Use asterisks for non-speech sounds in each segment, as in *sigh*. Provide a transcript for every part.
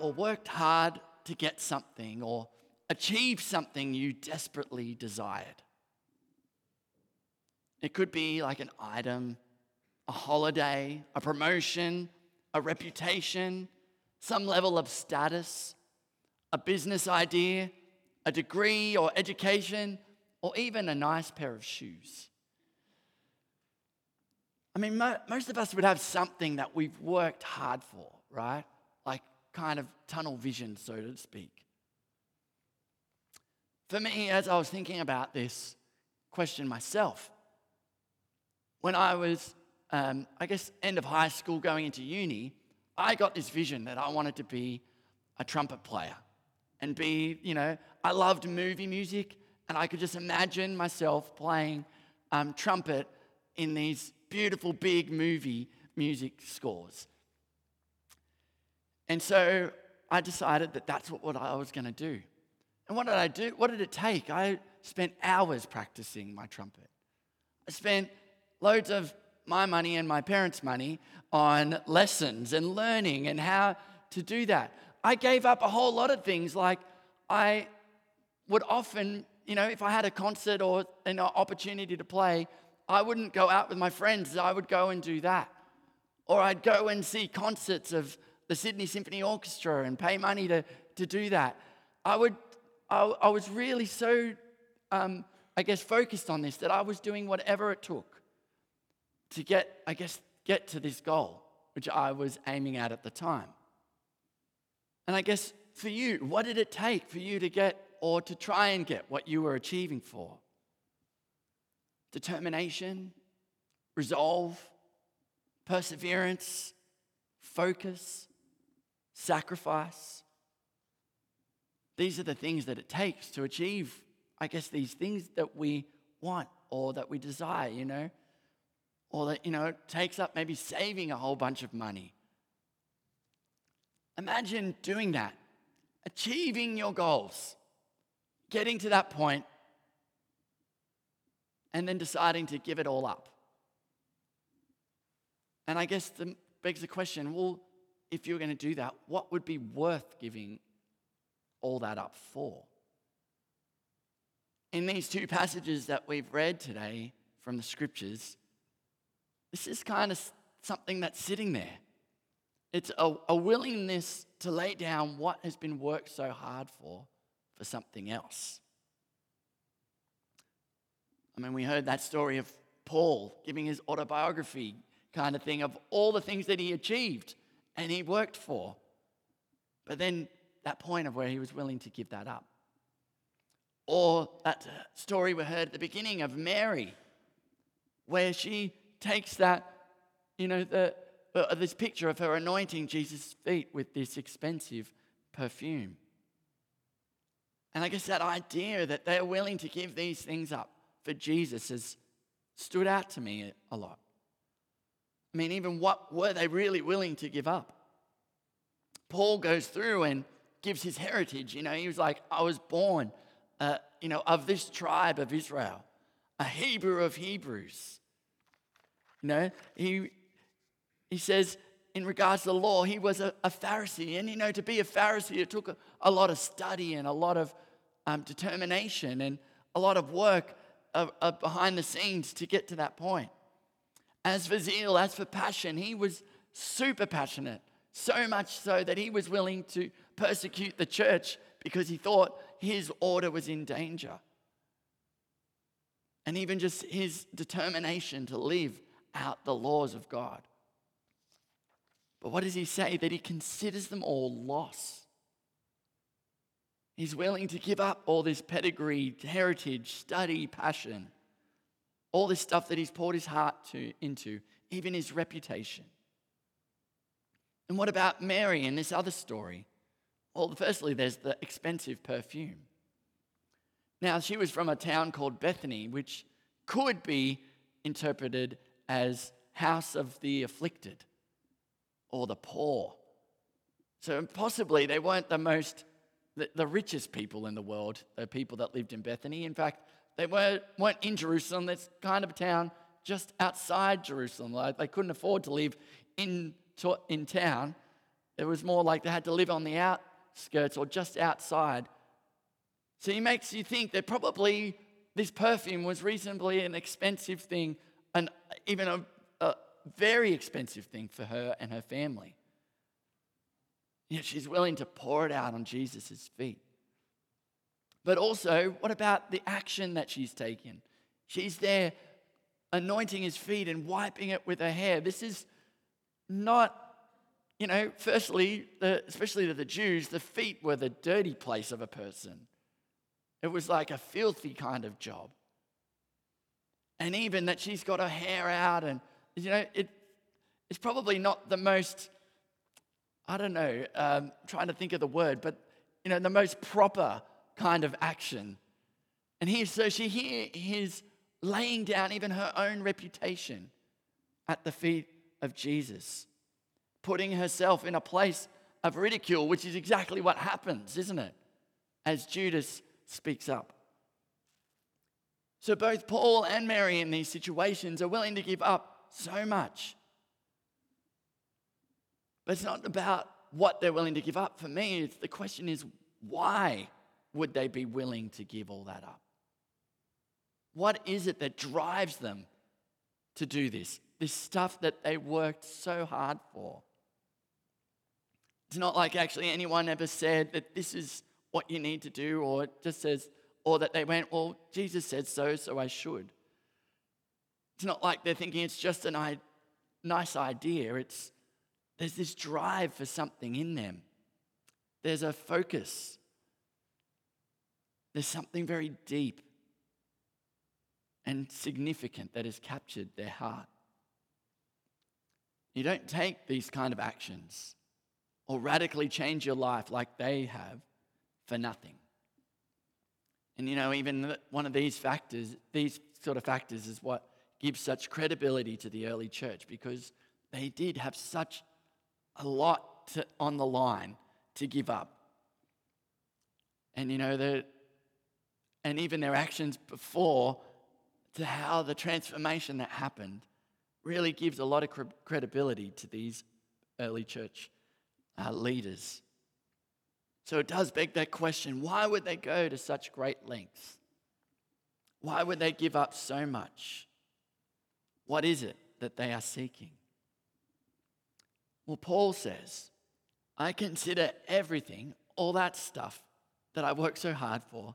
or worked hard to get something or achieve something you desperately desired. It could be like an item, a holiday, a promotion, a reputation, some level of status, a business idea, a degree or education, or even a nice pair of shoes. I mean, mo- most of us would have something that we've worked hard for, right? Like kind of tunnel vision, so to speak. For me, as I was thinking about this question myself, when I was, um, I guess, end of high school going into uni, I got this vision that I wanted to be a trumpet player and be, you know, I loved movie music and I could just imagine myself playing um, trumpet in these beautiful big movie music scores. And so I decided that that's what, what I was going to do. And what did I do? What did it take? I spent hours practicing my trumpet. I spent loads of my money and my parents' money on lessons and learning and how to do that. I gave up a whole lot of things. Like, I would often, you know, if I had a concert or an opportunity to play, I wouldn't go out with my friends. I would go and do that. Or I'd go and see concerts of the Sydney Symphony Orchestra and pay money to, to do that. I would I, I was really so, um, I guess, focused on this that I was doing whatever it took to get, I guess, get to this goal, which I was aiming at at the time. And I guess for you, what did it take for you to get or to try and get what you were achieving for? Determination, resolve, perseverance, focus, sacrifice. These are the things that it takes to achieve, I guess, these things that we want or that we desire, you know? Or that, you know, it takes up maybe saving a whole bunch of money. Imagine doing that, achieving your goals, getting to that point, and then deciding to give it all up. And I guess the begs the question well, if you're going to do that, what would be worth giving all that up for? In these two *laughs* passages that we've read today from the scriptures, this is kind of something that's sitting there. It's a, a willingness to lay down what has been worked so hard for for something else. I mean, we heard that story of Paul giving his autobiography kind of thing of all the things that he achieved and he worked for. But then that point of where he was willing to give that up. Or that story we heard at the beginning of Mary, where she takes that, you know, the, uh, this picture of her anointing Jesus' feet with this expensive perfume. And I guess that idea that they're willing to give these things up for Jesus has stood out to me a lot. I mean, even what were they really willing to give up? Paul goes through and gives his heritage. You know, he was like, I was born, uh, you know, of this tribe of Israel, a Hebrew of Hebrews. You know, he, he says, in regards to the law, he was a, a Pharisee. And, you know, to be a Pharisee, it took a, a lot of study and a lot of um, determination and a lot of work of, of behind the scenes to get to that point. As for zeal, as for passion, he was super passionate, so much so that he was willing to persecute the church because he thought his order was in danger. And even just his determination to live out the laws of God. But what does he say? That he considers them all loss. He's willing to give up all this pedigree, heritage, study, passion, all this stuff that he's poured his heart to, into, even his reputation. And what about Mary in this other story? Well, firstly, there's the expensive perfume. Now, she was from a town called Bethany, which could be interpreted as house of the afflicted or the poor. So, possibly, they weren't the most, the, the richest people in the world, the people that lived in Bethany. In fact, they weren't, in Jerusalem. That's kind of a town just outside Jerusalem. They couldn't afford to live in, in town It was more like they had to live on the outskirts or just outside. So he makes you think that probably this perfume was reasonably an expensive thing, and even a, a very expensive thing for her and her family. Yet she's willing to pour it out on Jesus' feet. But also, what about the action that she's taken? She's there anointing his feet and wiping it with her hair. This is not, you know, firstly, especially to the Jews, the feet were the dirty place of a person. It was like a filthy kind of job. And even that she's got her hair out, and, you know, it, it's probably not the most, I don't know, um, trying to think of the word, but, you know, the most proper kind of action. And here, so she here is laying down even her own reputation at the feet of Jesus, putting herself in a place of ridicule, which is exactly what happens, isn't it? As Judas speaks up. So both Paul and Mary in these situations are willing to give up so much. But it's not about what they're willing to give up. For me, it's, the question is why would they be willing to give all that up? What is it that drives them to do this? This stuff that they worked so hard for. It's not like actually anyone ever said that this is what you need to do, or it just says, or that they went, well, Jesus said so, so I should. It's not like they're thinking it's just a I- nice idea. It's there's this drive for something in them. There's a focus. There's something very deep and significant that has captured their heart. You don't take these kind of actions or radically change your life like they have for nothing. And you know, even one of these factors, these sort of factors, is what gives such credibility to the early church because they did have such a lot to, on the line to give up. And you know, the, and even their actions before to how the transformation that happened really gives a lot of credibility to these early church uh, leaders. So it does beg that question why would they go to such great lengths? Why would they give up so much? What is it that they are seeking? Well, Paul says, I consider everything, all that stuff that I work so hard for,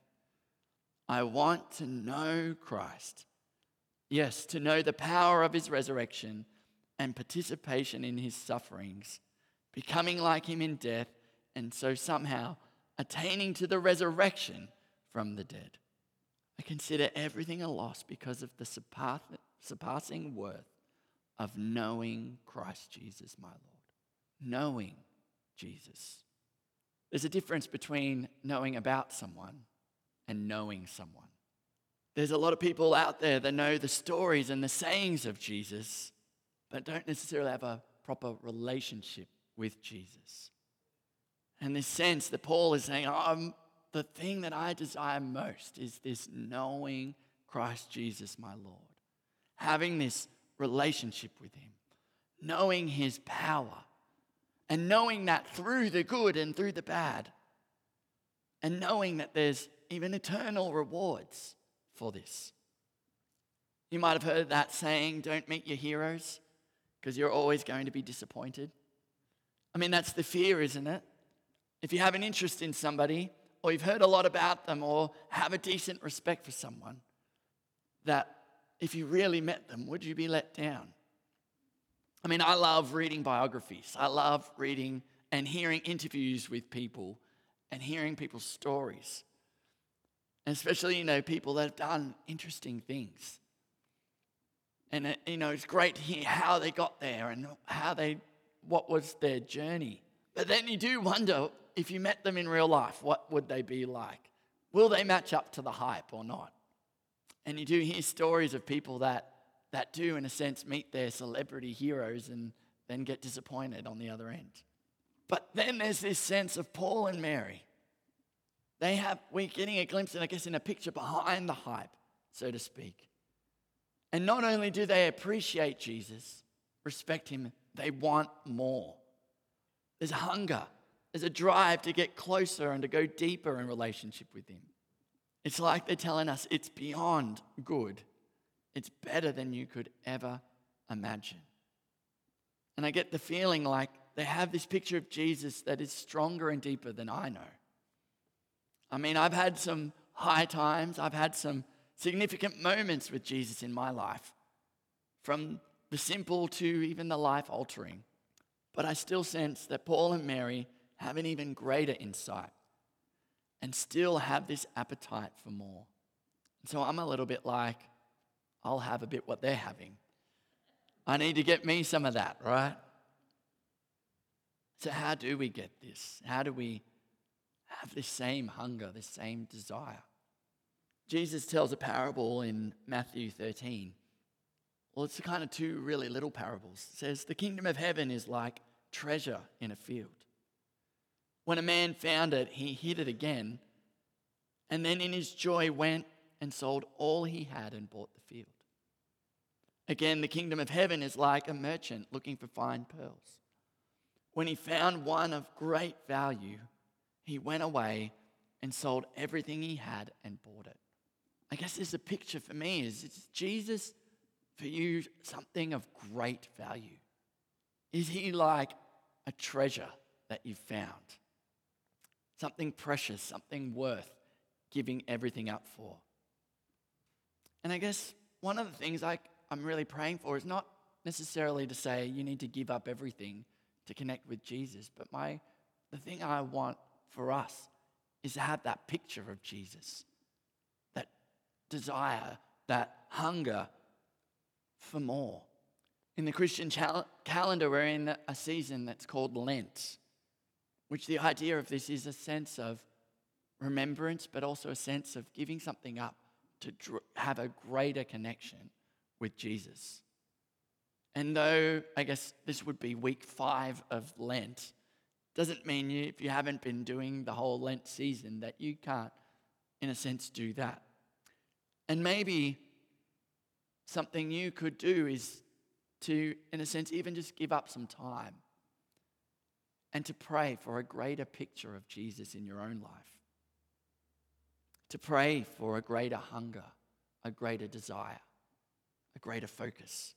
I want to know Christ. Yes, to know the power of his resurrection and participation in his sufferings, becoming like him in death, and so somehow attaining to the resurrection from the dead. I consider everything a loss because of the surpassing worth of knowing Christ Jesus, my Lord. Knowing Jesus. There's a difference between knowing about someone and knowing someone. There's a lot of people out there that know the stories and the sayings of Jesus, but don't necessarily have a proper relationship with Jesus. And this sense that Paul is saying, oh, the thing that I desire most is this knowing Christ Jesus, my Lord, having this relationship with Him, knowing His power, and knowing that through the good and through the bad, and knowing that there's even eternal rewards for this. You might have heard that saying, don't meet your heroes, because you're always going to be disappointed. I mean, that's the fear, isn't it? If you have an interest in somebody, or you've heard a lot about them, or have a decent respect for someone, that if you really met them, would you be let down? I mean, I love reading biographies. I love reading and hearing interviews with people and hearing people's stories. And especially, you know, people that have done interesting things. And, it, you know, it's great to hear how they got there and how they, what was their journey. But then you do wonder if you met them in real life, what would they be like? Will they match up to the hype or not? And you do hear stories of people that, that do, in a sense, meet their celebrity heroes and then get disappointed on the other end. But then there's this sense of Paul and Mary. They have, we're getting a glimpse, and I guess, in a picture behind the hype, so to speak. And not only do they appreciate Jesus, respect him, they want more. There's hunger, there's a drive to get closer and to go deeper in relationship with him. It's like they're telling us it's beyond good, it's better than you could ever imagine. And I get the feeling like they have this picture of Jesus that is stronger and deeper than I know. I mean, I've had some high times, I've had some significant moments with Jesus in my life, from the simple to even the life altering. But I still sense that Paul and Mary have an even greater insight and still have this appetite for more. So I'm a little bit like, I'll have a bit what they're having. I need to get me some of that, right? So, how do we get this? How do we have this same hunger, this same desire? Jesus tells a parable in Matthew 13. Well, it's kind of two really little parables. It says, The kingdom of heaven is like treasure in a field. When a man found it, he hid it again, and then in his joy went and sold all he had and bought the field. Again, the kingdom of heaven is like a merchant looking for fine pearls. When he found one of great value, he went away and sold everything he had and bought it. I guess there's a picture for me is it's Jesus for you something of great value? Is he like a treasure that you've found? Something precious, something worth giving everything up for. And I guess one of the things I, I'm really praying for is not necessarily to say you need to give up everything to connect with Jesus. But my the thing I want for us is to have that picture of Jesus, that desire, that hunger for more. In the Christian cal- calendar, we're in a season that's called Lent, which the idea of this is a sense of remembrance, but also a sense of giving something up to dr- have a greater connection with Jesus. And though I guess this would be week five of Lent, doesn't mean you, if you haven't been doing the whole Lent season, that you can't, in a sense, do that. And maybe something you could do is to, in a sense, even just give up some time and to pray for a greater picture of Jesus in your own life. To pray for a greater hunger, a greater desire, a greater focus.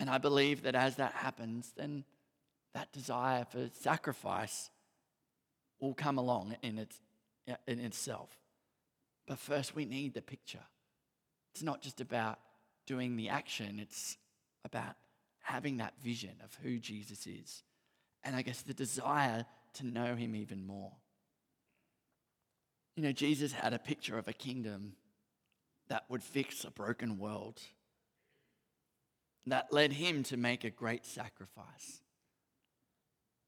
And I believe that as that happens, then that desire for sacrifice will come along in, its, in itself. But first, we need the picture. It's not just about doing the action, it's about having that vision of who Jesus is. And I guess the desire to know him even more. You know, Jesus had a picture of a kingdom that would fix a broken world that led him to make a great sacrifice.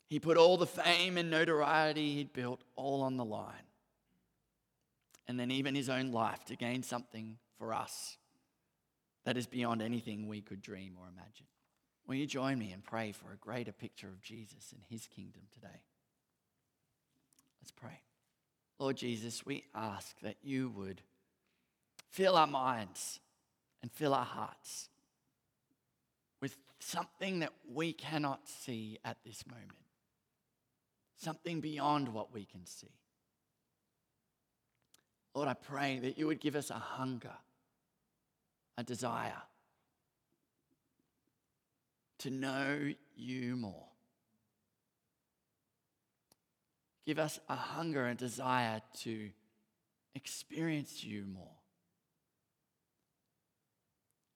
He put all the fame and notoriety he'd built all on the line. And then even his own life to gain something for us that is beyond anything we could dream or imagine. Will you join me and pray for a greater picture of Jesus and his kingdom today? Let's pray. Lord Jesus, we ask that you would fill our minds and fill our hearts with something that we cannot see at this moment, something beyond what we can see. Lord, I pray that you would give us a hunger, a desire to know you more. Give us a hunger and desire to experience you more.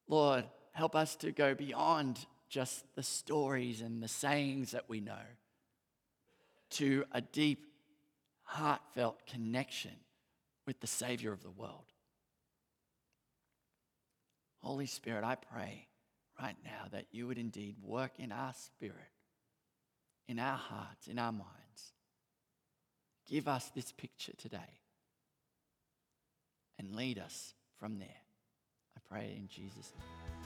Lord, help us to go beyond just the stories and the sayings that we know to a deep, heartfelt connection with the Savior of the world. Holy Spirit, I pray right now that you would indeed work in our spirit, in our hearts, in our minds. Give us this picture today and lead us from there. I pray in Jesus' name.